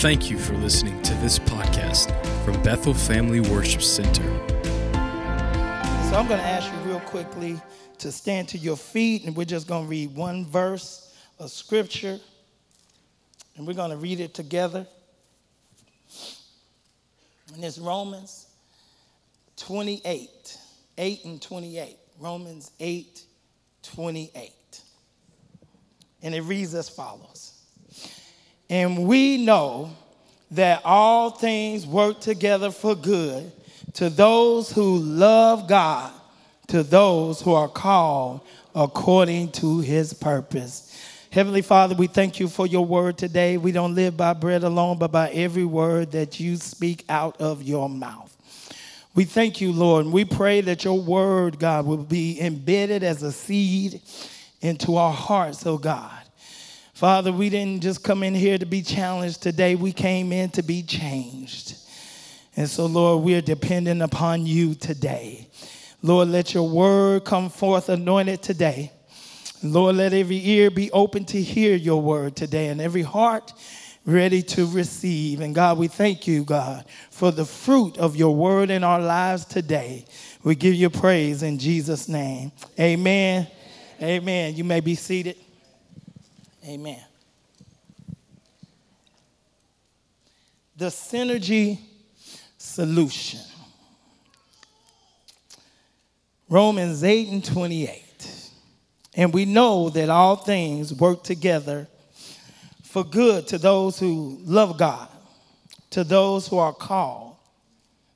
Thank you for listening to this podcast from Bethel Family Worship Center. So I'm going to ask you real quickly to stand to your feet, and we're just going to read one verse of scripture, and we're going to read it together. And it's Romans 28, 8 and 28. Romans 8, 28. And it reads as follows And we know that all things work together for good to those who love God, to those who are called according to his purpose. Heavenly Father, we thank you for your word today. We don't live by bread alone, but by every word that you speak out of your mouth. We thank you, Lord, and we pray that your word, God, will be embedded as a seed into our hearts, oh God. Father, we didn't just come in here to be challenged today, we came in to be changed. And so, Lord, we are dependent upon you today. Lord, let your word come forth anointed today. Lord, let every ear be open to hear your word today and every heart ready to receive. And God, we thank you, God, for the fruit of your word in our lives today. We give you praise in Jesus' name. Amen. Amen. You may be seated. Amen. The synergy solution. Romans 8 and 28. And we know that all things work together for good to those who love God, to those who are called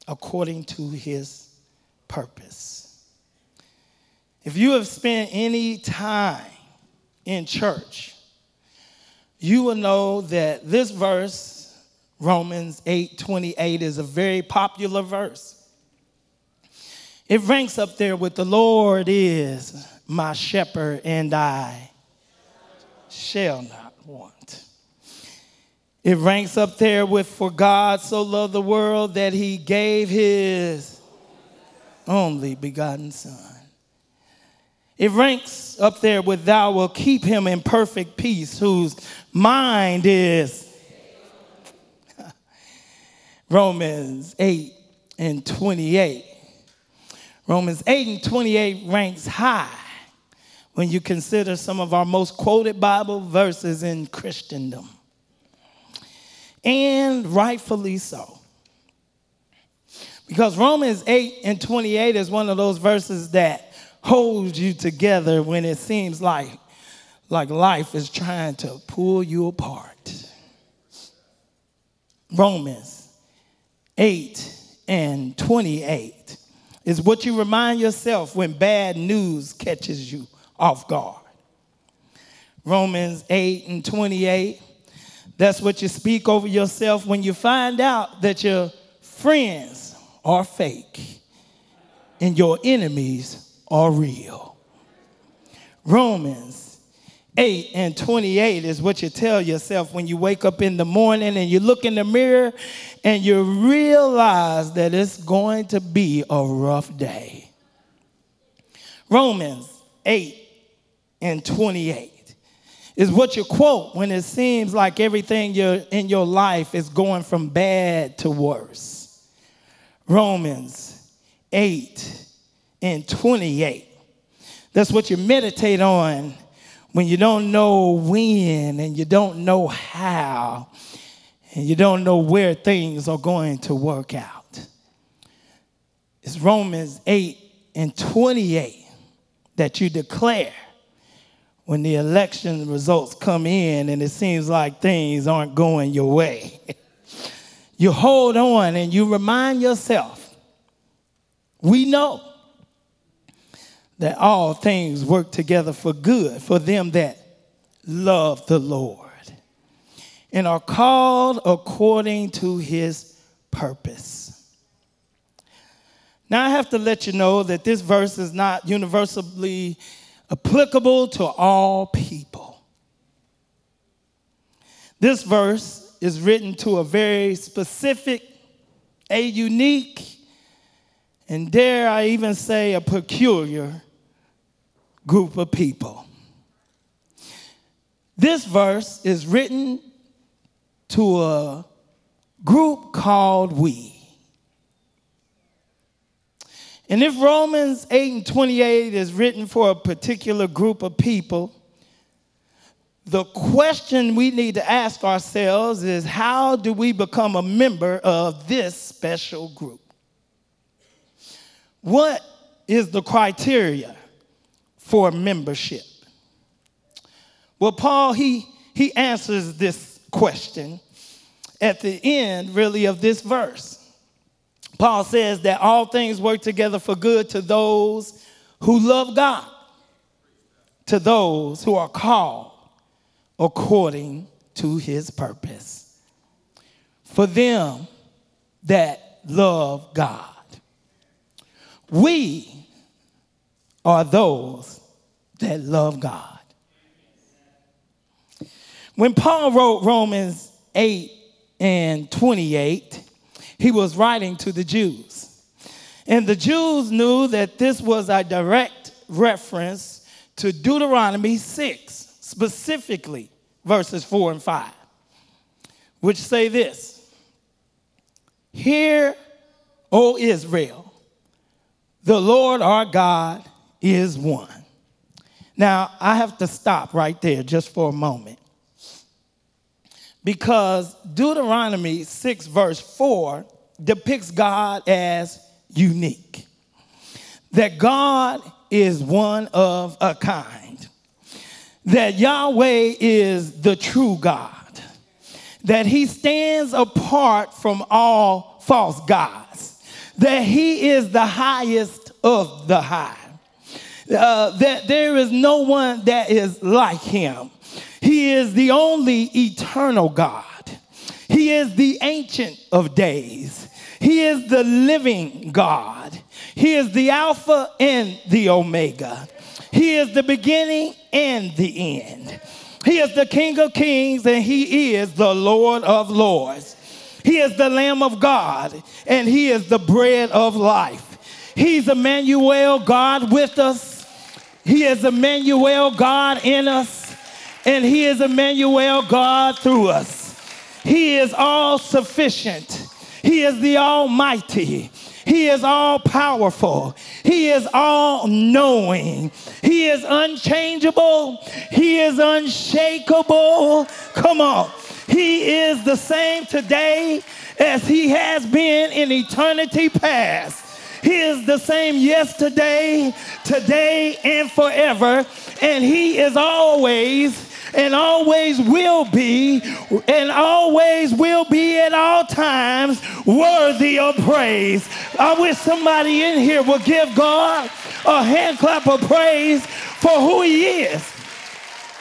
according to his purpose. If you have spent any time in church, you will know that this verse, Romans 8 28, is a very popular verse. It ranks up there with the Lord is my shepherd, and I shall not want. It ranks up there with For God so loved the world that he gave his only begotten Son. It ranks up there with Thou will keep him in perfect peace, whose mind is Romans 8 and 28. Romans 8 and 28 ranks high when you consider some of our most quoted Bible verses in Christendom. And rightfully so. Because Romans 8 and 28 is one of those verses that holds you together when it seems like, like life is trying to pull you apart. Romans 8 and 28 is what you remind yourself when bad news catches you off guard. Romans 8 and 28, that's what you speak over yourself when you find out that your friends are fake and your enemies are real. Romans 8 and 28 is what you tell yourself when you wake up in the morning and you look in the mirror and you realize that it's going to be a rough day. Romans 8 and 28 is what you quote when it seems like everything in your life is going from bad to worse. Romans 8 and 28. That's what you meditate on when you don't know when and you don't know how and you don't know where things are going to work out. It's Romans 8 and 28 that you declare when the election results come in and it seems like things aren't going your way. you hold on and you remind yourself we know that all things work together for good for them that love the Lord and are called according to his purpose. Now, I have to let you know that this verse is not universally applicable to all people. This verse is written to a very specific, a unique, and dare I even say a peculiar group of people. This verse is written to a group called we. And if Romans 8 and 28 is written for a particular group of people, the question we need to ask ourselves is how do we become a member of this special group? What is the criteria for membership? Well, Paul, he, he answers this question at the end, really, of this verse. Paul says that all things work together for good to those who love God, to those who are called according to his purpose. For them that love God. We are those that love God. When Paul wrote Romans 8 and 28, he was writing to the Jews. And the Jews knew that this was a direct reference to Deuteronomy 6, specifically verses 4 and 5, which say this Hear, O Israel, the Lord our God is one. Now, I have to stop right there just for a moment because Deuteronomy 6, verse 4, depicts God as unique. That God is one of a kind. That Yahweh is the true God. That he stands apart from all false gods. That he is the highest of the high. Uh, that there is no one that is like him. He is the only eternal God. He is the ancient of days. He is the living God. He is the Alpha and the Omega. He is the beginning and the end. He is the King of kings and he is the Lord of lords. He is the Lamb of God and he is the bread of life. He's Emmanuel, God with us. He is Emmanuel, God in us and He is Emmanuel, God through us. He is all sufficient. He is the Almighty. He is all powerful. He is all knowing. He is unchangeable. He is unshakable. Come on. He is the same today as he has been in eternity past. He is the same yesterday, today, and forever. And he is always and always will be, and always will be at all times worthy of praise. I wish somebody in here would give God a hand clap of praise for who He is.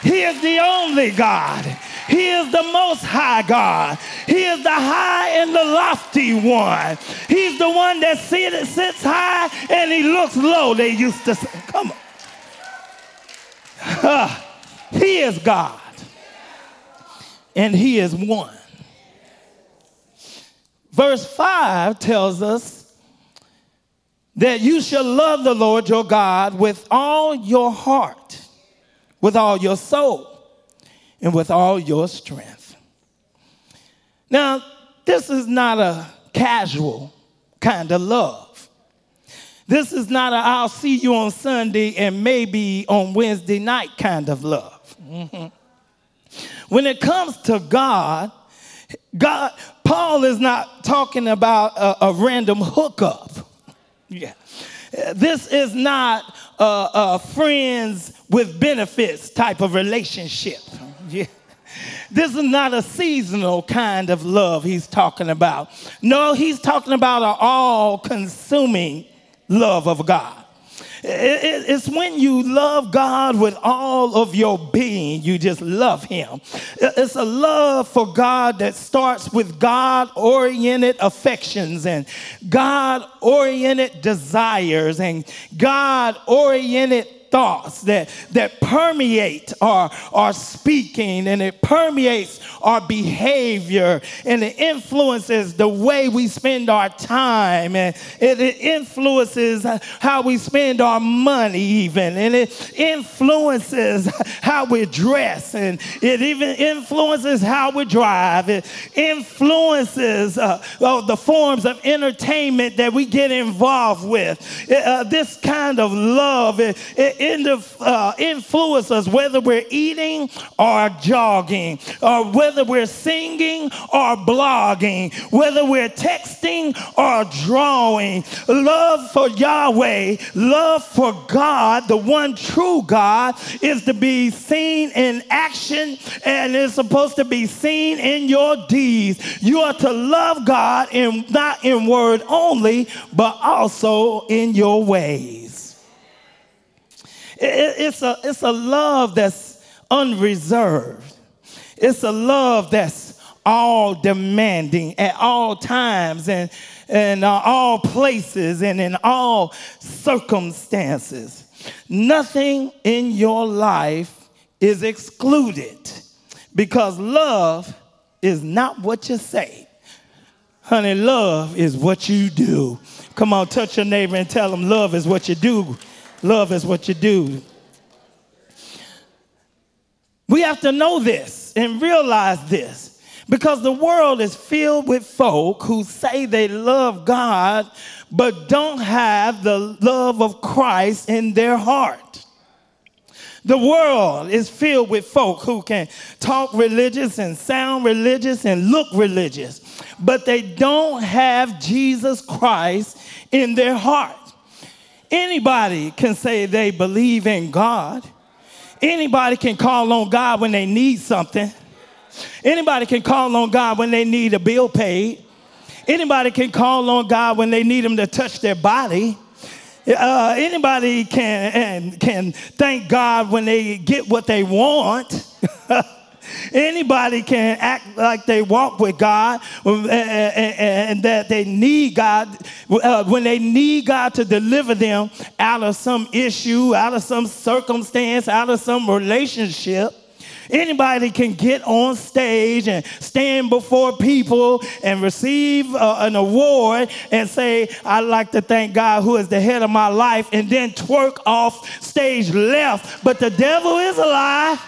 He is the only God. He is the most high God. He is the high and the lofty one. He's the one that sits high and he looks low. They used to say, come on. Uh, he is God, and He is one. Verse 5 tells us that you shall love the Lord your God with all your heart, with all your soul, and with all your strength. Now, this is not a casual kind of love. This is not a I'll see you on Sunday and maybe on Wednesday night kind of love. Mm-hmm. When it comes to God, God, Paul is not talking about a, a random hookup. Yeah. This is not a, a, friends with benefits type of relationship. Yeah. This is not a seasonal kind of love he's talking about. No, he's talking about an all consuming love of God. It's when you love God with all of your being, you just love Him. It's a love for God that starts with God oriented affections and God oriented desires and God oriented thoughts that, that permeate our, our speaking and it permeates our behavior and it influences the way we spend our time and it, it influences how we spend our money even and it influences how we dress and it even influences how we drive. It influences uh, the forms of entertainment that we get involved with. Uh, this kind of love it, it Uh, influence us whether we're eating or jogging, or whether we're singing or blogging, whether we're texting or drawing. Love for Yahweh, love for God, the one true God, is to be seen in action and is supposed to be seen in your deeds. You are to love God in not in word only, but also in your ways. It's a, it's a love that's unreserved. It's a love that's all demanding at all times and in uh, all places and in all circumstances. Nothing in your life is excluded because love is not what you say. Honey, love is what you do. Come on, touch your neighbor and tell them love is what you do. Love is what you do. We have to know this and realize this because the world is filled with folk who say they love God but don't have the love of Christ in their heart. The world is filled with folk who can talk religious and sound religious and look religious, but they don't have Jesus Christ in their heart. Anybody can say they believe in God. Anybody can call on God when they need something. Anybody can call on God when they need a bill paid. Anybody can call on God when they need Him to touch their body. Uh, anybody can can thank God when they get what they want. Anybody can act like they walk with God and, and, and that they need God uh, when they need God to deliver them out of some issue, out of some circumstance, out of some relationship. Anybody can get on stage and stand before people and receive uh, an award and say, I'd like to thank God who is the head of my life, and then twerk off stage left. But the devil is a lie.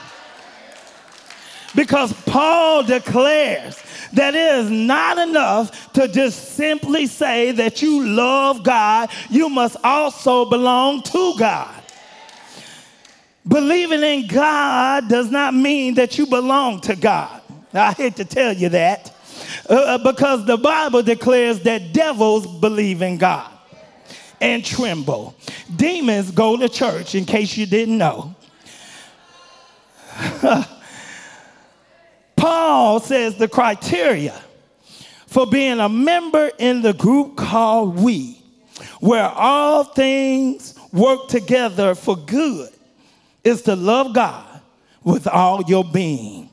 Because Paul declares that it is not enough to just simply say that you love God, you must also belong to God. Believing in God does not mean that you belong to God. I hate to tell you that uh, uh because the Bible declares that devils believe in God and tremble. Demons go to church, in case you didn't know. Paul says the criteria for being a member in the group called We, where all things work together for good, is to love God with all your being,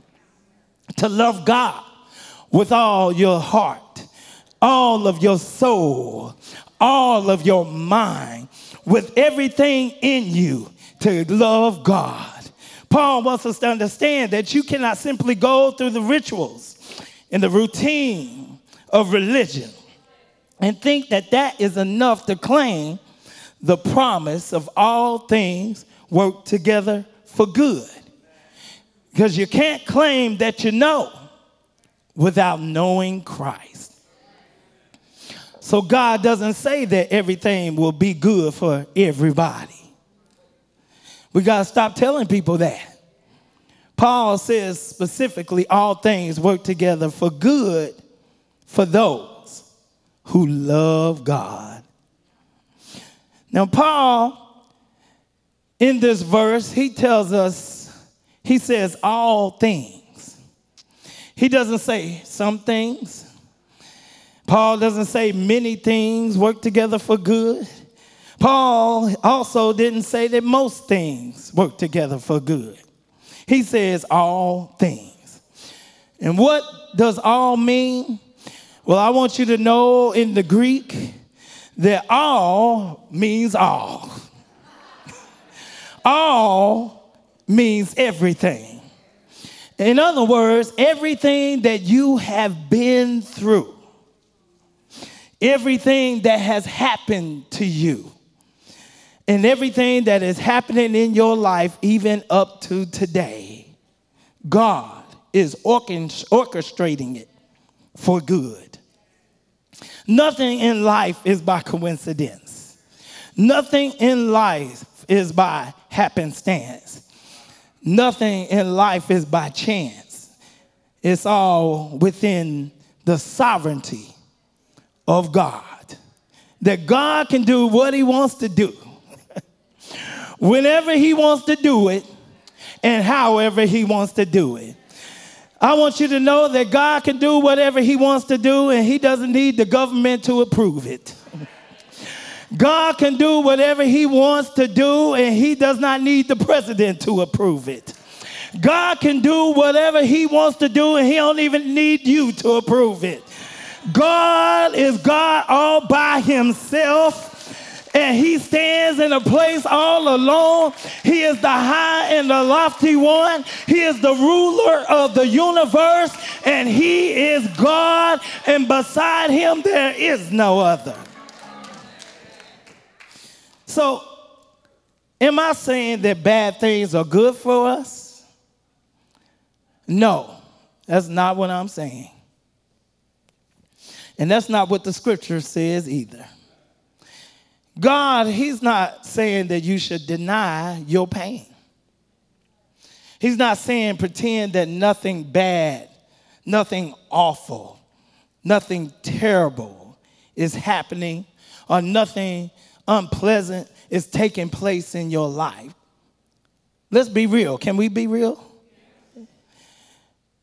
to love God with all your heart, all of your soul, all of your mind, with everything in you to love God. Paul wants us to understand that you cannot simply go through the rituals and the routine of religion and think that that is enough to claim the promise of all things work together for good. Because you can't claim that you know without knowing Christ. So God doesn't say that everything will be good for everybody. We got to stop telling people that. Paul says specifically, all things work together for good for those who love God. Now, Paul, in this verse, he tells us, he says all things. He doesn't say some things. Paul doesn't say many things work together for good. Paul also didn't say that most things work together for good. He says all things. And what does all mean? Well, I want you to know in the Greek that all means all. All means everything. In other words, everything that you have been through, everything that has happened to you, and everything that is happening in your life, even up to today, God is orchestrating it for good. Nothing in life is by coincidence. Nothing in life is by happenstance. Nothing in life is by chance. It's all within the sovereignty of God. That God can do what He wants to do, whenever He wants to do it, and however He wants to do it. I want you to know that God can do whatever He wants to do, and He doesn't need the government to approve it. God can do whatever He wants to do, and He does not need the president to approve it. God can do whatever He wants to do, and He don't even need you to approve it. God is God all by Himself and he stands in a place all alone. He is the high and the lofty one. He is the ruler of the universe, and he is God, and beside him there is no other. So, am I saying that bad things are good for us? No, that's not what I'm saying. And that's not what the scripture says either. God, He's not saying that you should deny your pain. He's not saying pretend that nothing bad, nothing awful, nothing terrible is happening or nothing unpleasant is taking place in your life. Let's be real. Can we be real?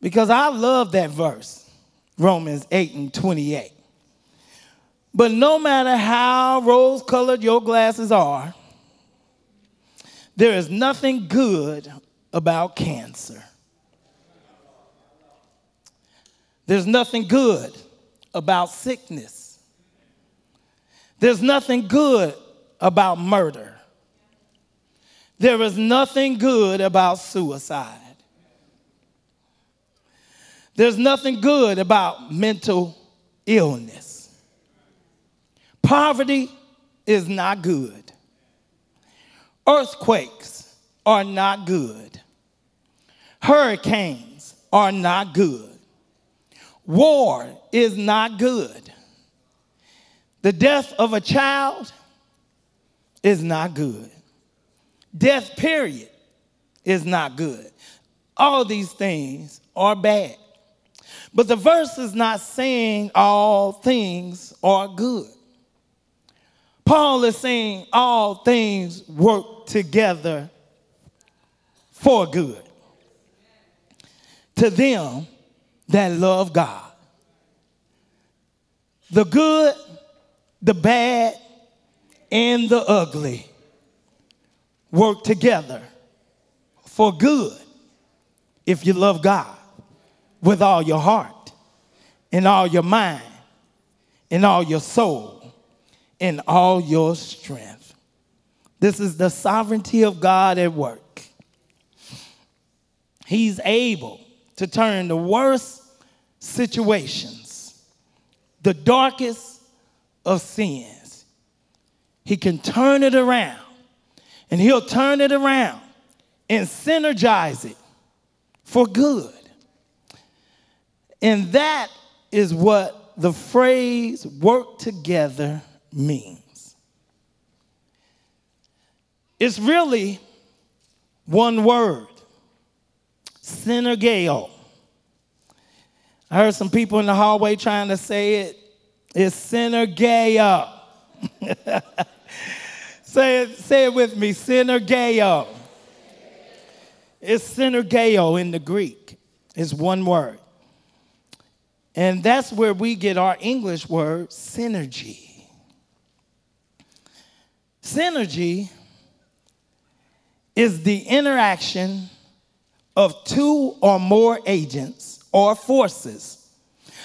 Because I love that verse, Romans 8 and 28. But no matter how rose colored your glasses are, there is nothing good about cancer. There's nothing good about sickness. There's nothing good about murder. There is nothing good about suicide. There's nothing good about mental illness. Poverty is not good. Earthquakes are not good. Hurricanes are not good. War is not good. The death of a child is not good. Death, period, is not good. All these things are bad. But the verse is not saying all things are good. Paul is saying all things work together for good to them that love God. The good, the bad, and the ugly work together for good if you love God with all your heart and all your mind and all your soul in all your strength. This is the sovereignty of God at work. He's able to turn the worst situations, the darkest of sins. He can turn it around, and He'll turn it around and synergize it for good. And that is what the phrase work together means. It's really one word synergeo. I heard some people in the hallway trying to say it. It's synergeo. say, it, say it with me synergeo. It's synergeo in the Greek. It's one word. And that's where we get our English word synergy. Synergy is the interaction of two or more agents or forces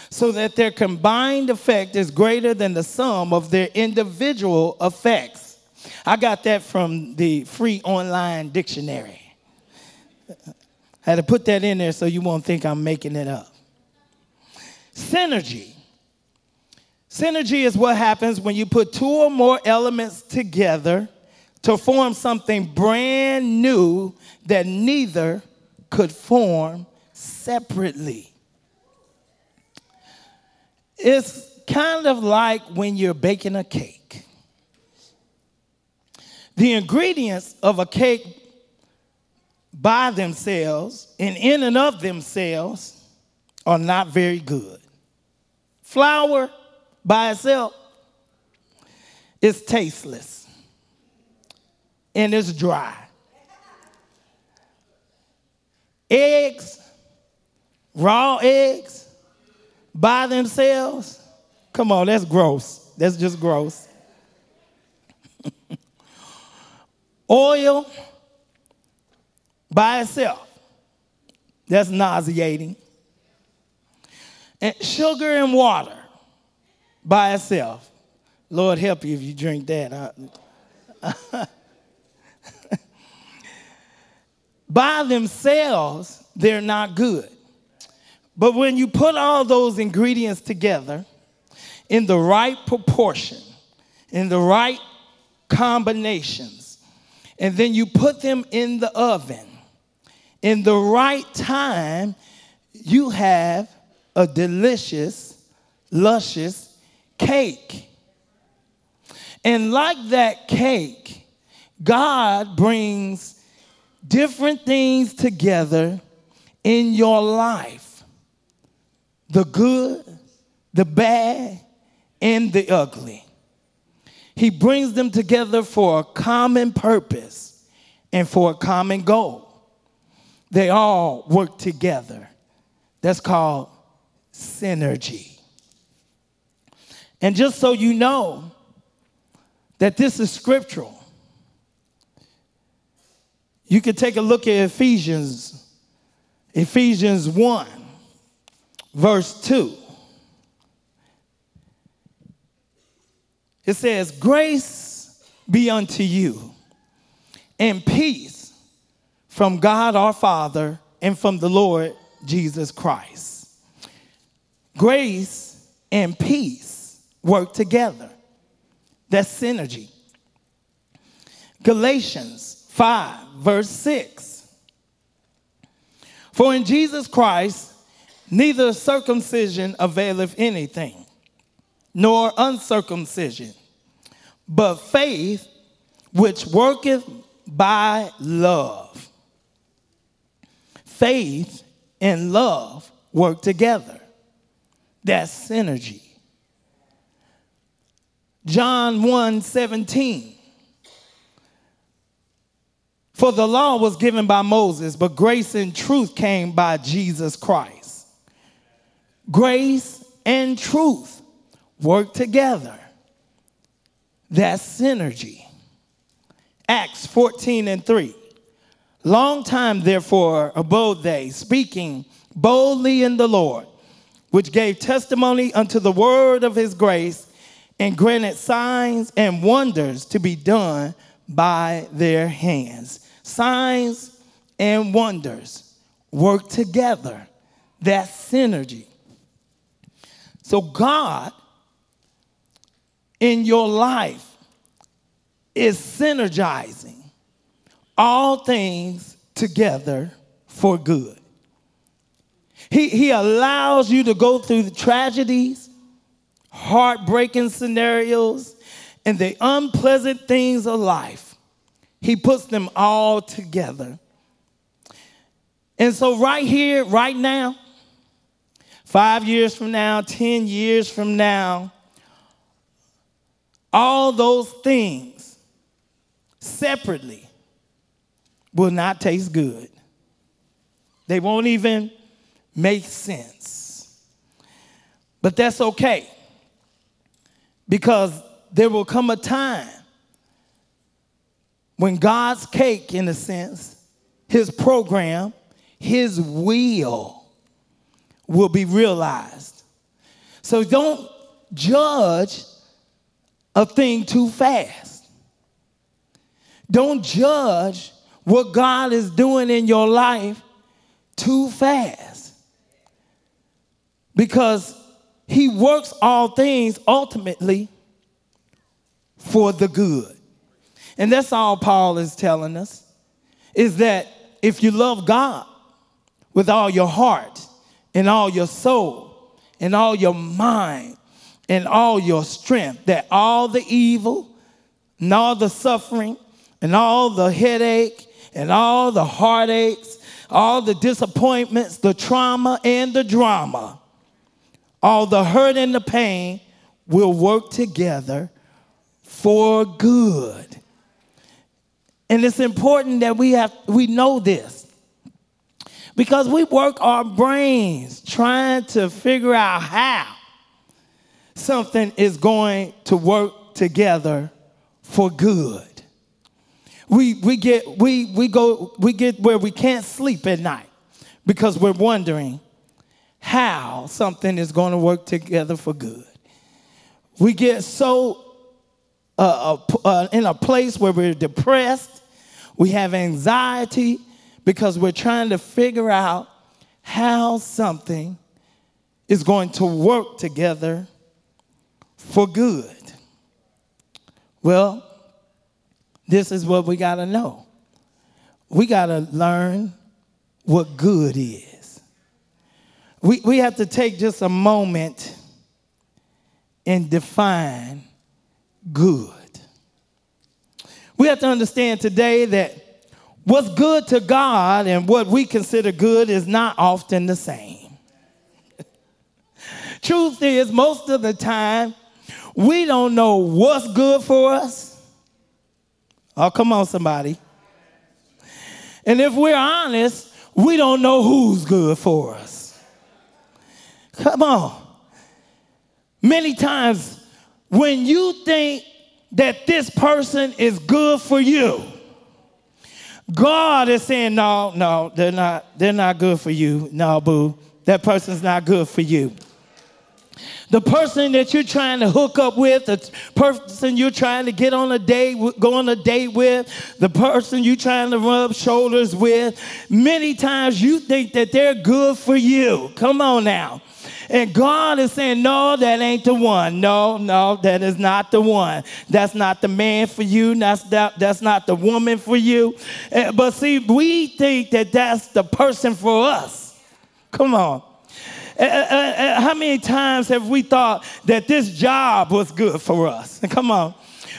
so that their combined effect is greater than the sum of their individual effects. I got that from the free online dictionary. I had to put that in there so you won't think I'm making it up. Synergy. Synergy is what happens when you put two or more elements together to form something brand new that neither could form separately. It's kind of like when you're baking a cake. The ingredients of a cake by themselves and in and of themselves are not very good. Flour by itself is tasteless and it's dry. Eggs, raw eggs by themselves, come on, that's gross. That's just gross. Oil by itself, that's nauseating. And sugar and water by itself, Lord help you if you drink that. by themselves, they're not good. But when you put all those ingredients together in the right proportion, in the right combinations, and then you put them in the oven in the right time, you have a delicious, luscious cake. And like that cake, God brings different things together in your life the good, the bad, and the ugly. He brings them together for a common purpose and for a common goal. They all work together. That's called synergy. And just so you know that this is scriptural, you can take a look at Ephesians, Ephesians 1, verse 2. It says, Grace be unto you and peace from God our Father and from the Lord Jesus Christ. Grace and peace work together. That's synergy. Galatians 5, verse 6. For in Jesus Christ, neither circumcision availeth anything, nor uncircumcision, but faith which worketh by love. Faith and love work together. That's synergy. John 1 17. For the law was given by Moses, but grace and truth came by Jesus Christ. Grace and truth work together. That's synergy. Acts 14 and 3. Long time, therefore, abode they, speaking boldly in the Lord, which gave testimony unto the word of his grace, and granted signs and wonders to be done by their hands signs and wonders work together. That synergy. So, God in your life is synergizing all things together for good. He, he allows you to go through the tragedies, heartbreaking scenarios, and the unpleasant things of life he puts them all together. And so, right here, right now, five years from now, 10 years from now, all those things separately will not taste good. They won't even make sense. But that's okay because there will come a time when God's cake, in a sense, his program, his will will be realized. So don't judge a thing too fast. Don't judge what God is doing in your life too fast. Because he works all things ultimately for the good. And that's all Paul is telling us is that if you love God with all your heart and all your soul and all your mind and all your strength, that all the evil and all the suffering and all the headache and all the heartaches, all the disappointments, the trauma and the drama, all the hurt and the pain will work together for good. And it's important that we have we know this. Because we work our brains trying to figure out how something is going to work together for good. We, we, get, we, we, go, we get where we can't sleep at night because we're wondering how something is going to work together for good. We get so uh, uh, uh, in a place where we're depressed, we have anxiety because we're trying to figure out how something is going to work together for good. Well, this is what we got to know. We got to learn what good is. We, we have to take just a moment and define good. We have to understand today that what's good to God and what we consider good is not often the same. Truth is, most of the time, we don't know what's good for us Oh, come on, somebody. And if we're honest, we don't know who's good for us. Come on. Many times, when you think that this person is good for you, God is saying, no, no, they're not, they're not good for you. No, boo, that person's not good for you. The person that you're trying to hook up with, the person you're trying to get on a date, go on a date with, the person you're trying to rub shoulders with, many times you think that they're good for you. Come on now. And God is saying, No, that ain't the one. No, no, that is not the one. That's not the man for you. That's, that, that's not the woman for you. Eh, but see, we think that that's the person for us. Come on. Uh, uh, uh, how many times have we thought that this job was good for us? Come on.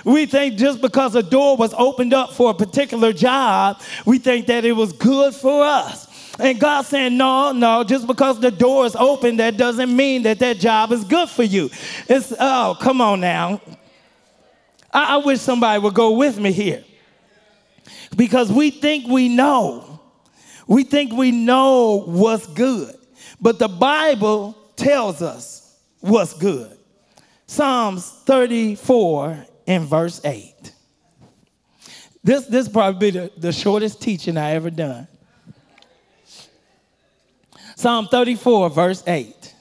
We think just because a door was opened up for a particular job, we think that it was good for us. And God saying, no, no, just because the door is open, that doesn't mean that that job is good for you. It's, oh, come on now. I, I wish somebody would go with me here. Because we think we know. We think we know what's good. But the Bible tells us what's good. Psalms 34 and verse 8. This, this probably be the, the shortest teaching I ever done. Psalm 34, verse 8.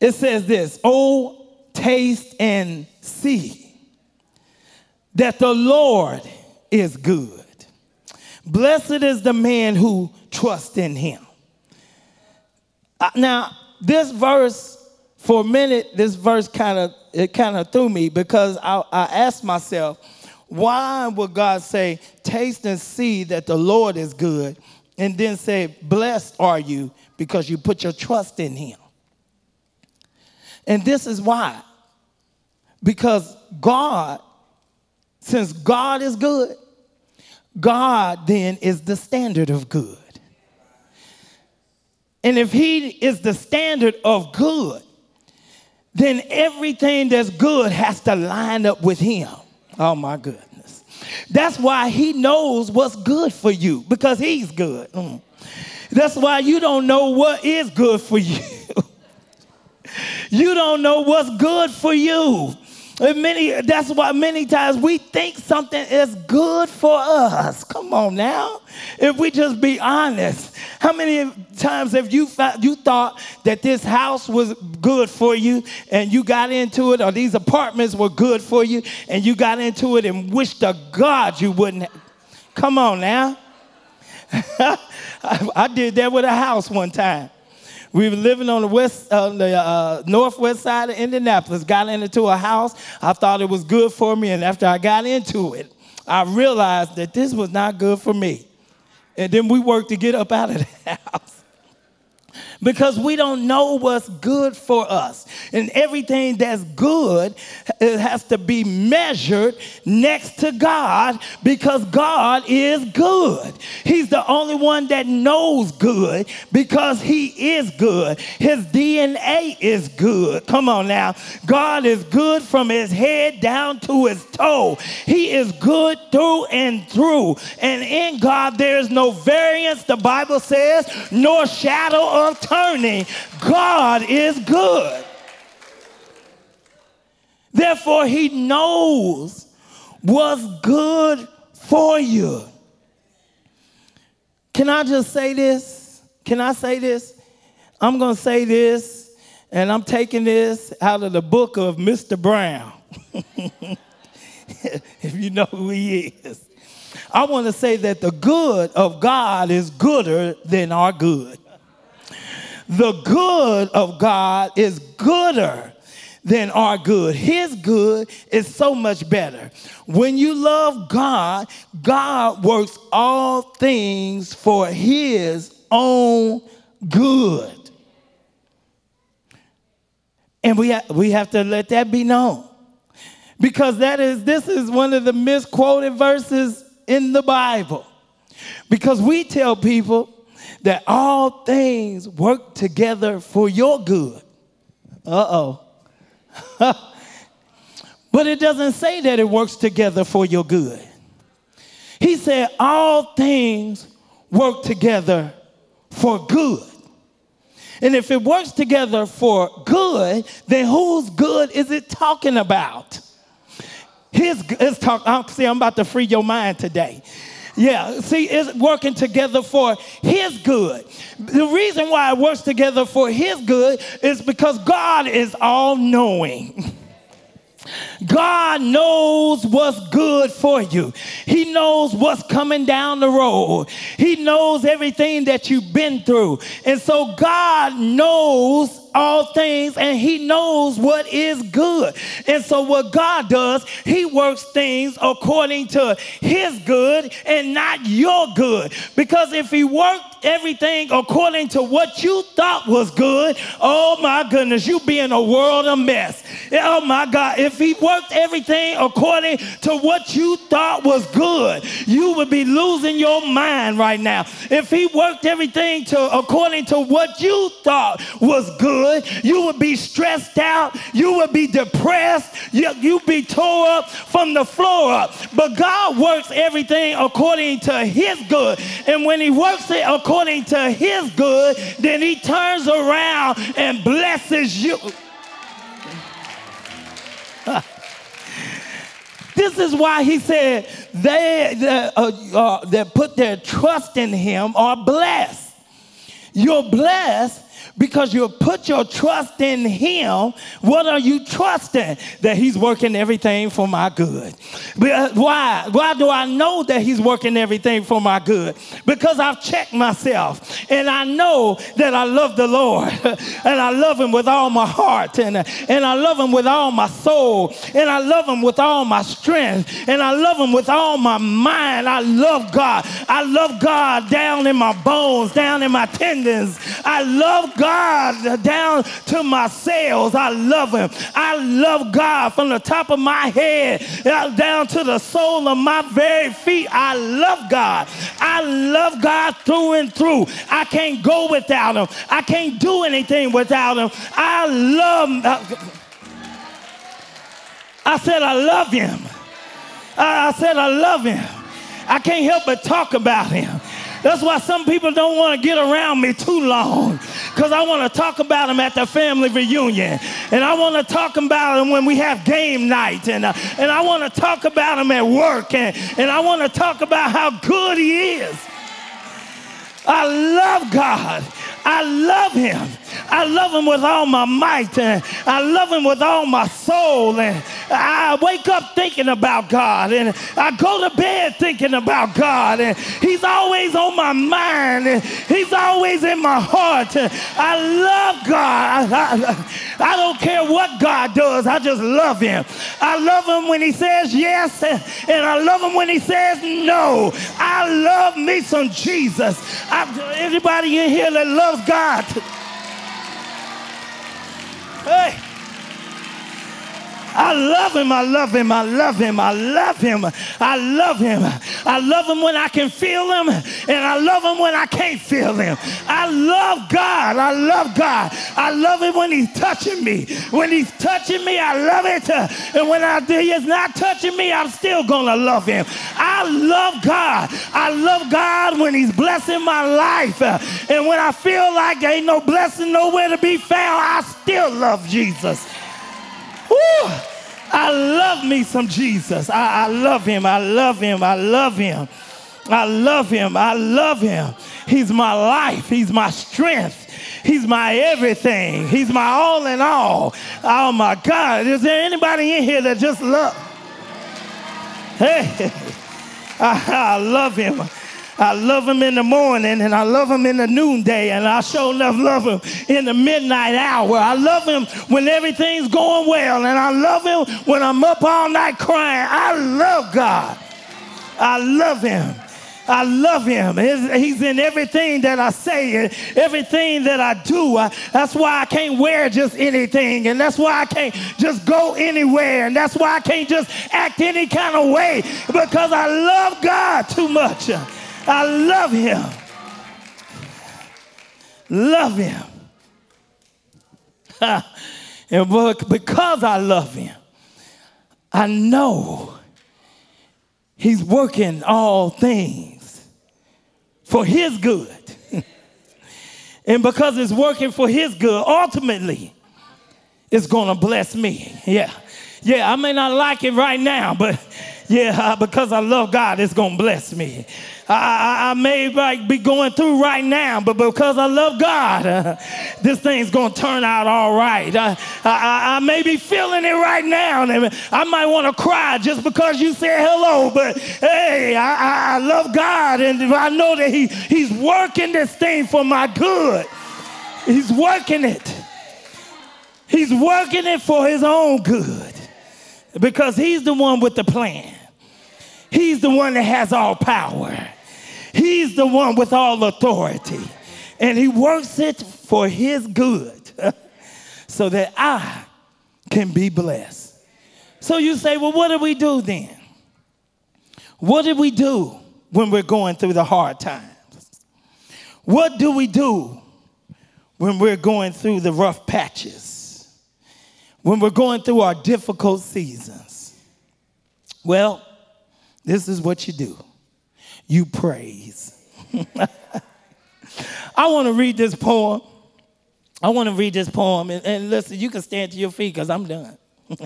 It says this Oh, taste and see that the Lord is good. Blessed is the man who trusts in him. Uh, now, this verse, for a minute, this verse kind of it kind of threw me because I, I asked myself, why would God say, taste and see that the Lord is good, and then say, blessed are you because you put your trust in him? And this is why. Because God, since God is good, God then is the standard of good. And if he is the standard of good, then everything that's good has to line up with him. Oh my goodness. That's why he knows what's good for you because he's good. Mm. That's why you don't know what is good for you. you don't know what's good for you. And many, that's why many times we think something is good for us. Come on now. If we just be honest, how many times have you found, you thought that this house was good for you and you got into it, or these apartments were good for you and you got into it and wished to God you wouldn't? Have? Come on now. I did that with a house one time. We were living on the west, uh, the uh, northwest side of Indianapolis. Got into a house. I thought it was good for me, and after I got into it, I realized that this was not good for me. And then we worked to get up out of the house because we don't know what's good for us. And everything that's good it has to be measured next to God because God is good. He's the only one that knows good because he is good. His DNA is good. Come on now. God is good from his head down to his toe. He is good through and through. And in God there is no variance, the Bible says, nor shadow of turning. God is good. Therefore, He knows what's good for you. Can I just say this? Can I say this? I'm going to say this, and I'm taking this out of the book of Mr. Brown. if you know who he is. I want to say that the good of God is gooder than our good. The good of God is gooder than our good. His good is so much better. When you love God, God works all things for his own good. And we, ha- we have to let that be known. Because that is this is one of the misquoted verses in the Bible. Because we tell people that all things work together for your good. Uh oh. but it doesn't say that it works together for your good. He said, all things work together for good. And if it works together for good, then whose good is it talking about? His, it's talk, see, I'm about to free your mind today. Yeah, see, it's working together for His good. The reason why it works together for His good is because God is all knowing. God knows what's good for you. He knows what's coming down the road. He knows everything that you've been through. And so God knows all things and he knows what is good. And so what God does, he works things according to his good and not your good. Because if he worked everything according to what you thought was good, oh my goodness, you'd be in a world of mess. Oh my God, if he worked everything according to what you thought was good, you would be losing your mind right now. If he worked everything to according to what you thought was good, You would be stressed out. You would be depressed. You, you'd be tore up from the floor up. But God works everything according to his good. And when he works it according to his good, then he turns around and blesses you. this is why he said they that, uh, uh, that put their trust in him are blessed. You're blessed because you put your trust in Him. What are you trusting? That He's working everything for my good. Uh, why? Why do I know that He's working everything for my good? Because I've checked myself and I know that I love the Lord and I love Him with all my heart and, and I love Him with all my soul and I love Him with all my strength and I love Him with all my mind. I love God. I love God down in my bones, down in my tendons. I love God God down to my cells. I love him. I love God from the top of my head down to the sole of my very feet. I love God. I love God through and through. I can't go without him. I can't do anything without him. I love uh, I said I love him. I said I love him. I can't help but talk about him. That's why some people don't want to get around me too long because I want to talk about them at the family reunion. And I want to talk about them when we have game night. And, uh, and I want to talk about them at work. And, and I want to talk about how good He is. I love God. I love him. I love him with all my might and I love him with all my soul. And I wake up thinking about God and I go to bed thinking about God. And he's always on my mind and he's always in my heart. I love God. I, I, I don't care what God does. I just love him. I love him when he says yes and I love him when he says no. I love me some Jesus. I, anybody in here that loves God. Hey. I love him. I love him. I love him. I love him. I love him. I love him when I can feel him, and I love him when I can't feel him. I love God. I love God. I love him when he's touching me. When he's touching me, I love it. And when I, he is not touching me, I'm still to love him. I love God. I love God when he's blessing my life. And when I feel like ain't no blessing nowhere to be found, I still love Jesus. I love me some Jesus. I, I love him. I love him. I love him. I love him. I love him. He's my life. He's my strength. He's my everything. He's my all in all. Oh my God. Is there anybody in here that just love? Hey, I, I love him. I love him in the morning and I love him in the noonday and I sure enough love him in the midnight hour. I love him when everything's going well and I love him when I'm up all night crying. I love God. I love him. I love him. He's in everything that I say, and everything that I do. I, that's why I can't wear just anything, and that's why I can't just go anywhere, and that's why I can't just act any kind of way because I love God too much. I love him. Love him. and because I love him, I know he's working all things for his good. and because it's working for his good, ultimately, it's going to bless me. Yeah. Yeah, I may not like it right now, but yeah, because I love God, it's going to bless me. I, I, I, may like be going through right now, but because I love God, uh, this thing's going to turn out all right. I, I, I, may be feeling it right now. And I might want to cry just because you said hello, but hey, I, I love God and I know that he, He's working this thing for my good. He's working it. He's working it for His own good because He's the one with the plan. He's the one that has all power. He's the one with all authority. And he works it for his good so that I can be blessed. So you say, well, what do we do then? What do we do when we're going through the hard times? What do we do when we're going through the rough patches? When we're going through our difficult seasons? Well, this is what you do you praise. I want to read this poem. I want to read this poem. And, and listen, you can stand to your feet because I'm done.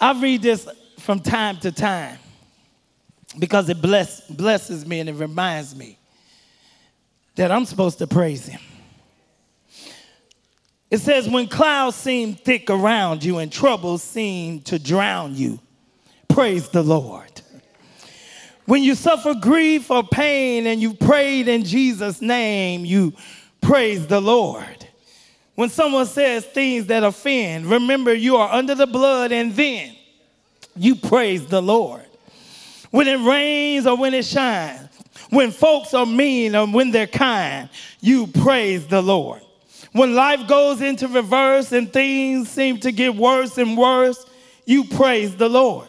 I read this from time to time because it bless, blesses me and it reminds me that I'm supposed to praise Him. It says, When clouds seem thick around you and troubles seem to drown you, praise the Lord. When you suffer grief or pain and you prayed in Jesus' name, you praise the Lord. When someone says things that offend, remember you are under the blood and then you praise the Lord. When it rains or when it shines, when folks are mean or when they're kind, you praise the Lord. When life goes into reverse and things seem to get worse and worse, you praise the Lord.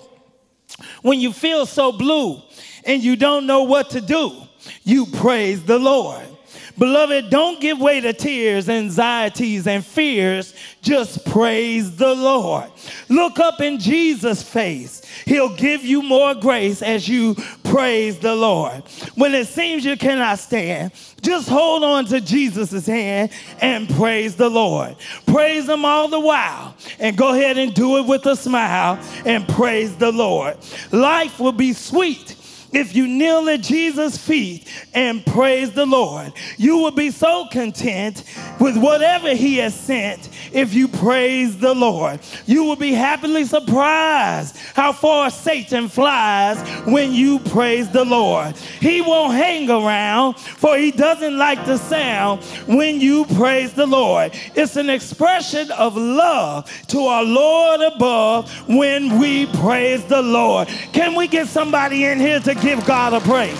When you feel so blue and you don't know what to do, you praise the Lord. Beloved, don't give way to tears, anxieties, and fears. Just praise the Lord. Look up in Jesus' face. He'll give you more grace as you praise the Lord. When it seems you cannot stand, just hold on to Jesus' hand and praise the Lord. Praise Him all the while and go ahead and do it with a smile and praise the Lord. Life will be sweet if you kneel at Jesus' feet and praise the Lord. You will be so content with whatever He has sent if you praise the Lord. You will be happily surprised how far Satan flies when you praise the Lord. He won't hang around, for he doesn't like the sound when you praise the Lord. It's an expression of love to our Lord above when we praise the Lord. Can we get somebody in here to give God a praise?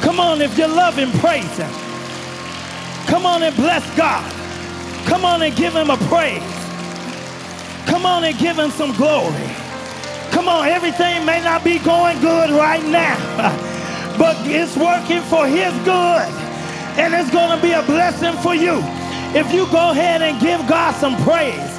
Come on, if you love Him, praise Him. Come on and bless God. Come on and give Him a praise. Come on and give Him some glory. Come on, everything may not be going good right now, but it's working for His good, and it's going to be a blessing for you. If you go ahead and give God some praise,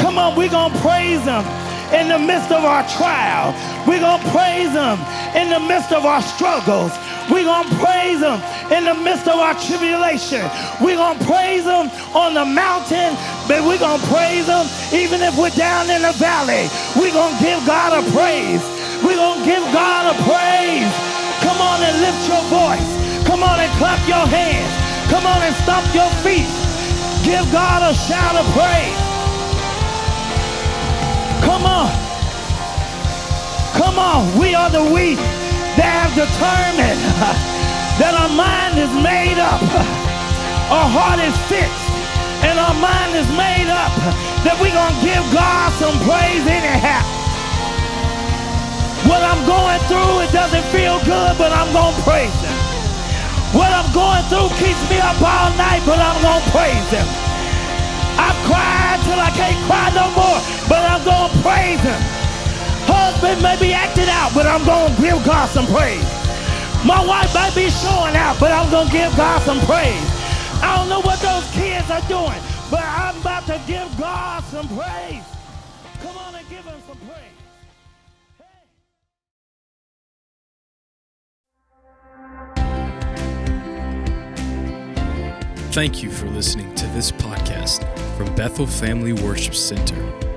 come on, we're going to praise Him in the midst of our trial. We're going to praise Him in the midst of our struggles. We're going to praise Him in the midst of our tribulation. We're going to praise Him on the mountain, but we're going to praise Him even if we're down in the valley. We're going to give God a praise. We're going to give God a praise. Come on and lift your voice. Come on and clap your hands. Come on and stomp your feet. Give God a shout of praise. Come on. Come on. We are the weak that have determined that our mind is made up. Our heart is fixed and our mind is made up that we're going to give God some praise anyhow. What I'm going through, it doesn't feel good, but I'm going to praise Him. What I'm going through keeps me up all night, but I'm going to praise Him. I've cried till I can't cry no more, but I'm going to praise him. Husband may be acting out, but I'm going to give God some praise. My wife might be showing out, but I'm going to give God some praise. I don't know what those kids are doing, but I'm about to give God some praise. Come on and give him some praise. Thank you for listening to this podcast from Bethel Family Worship Center.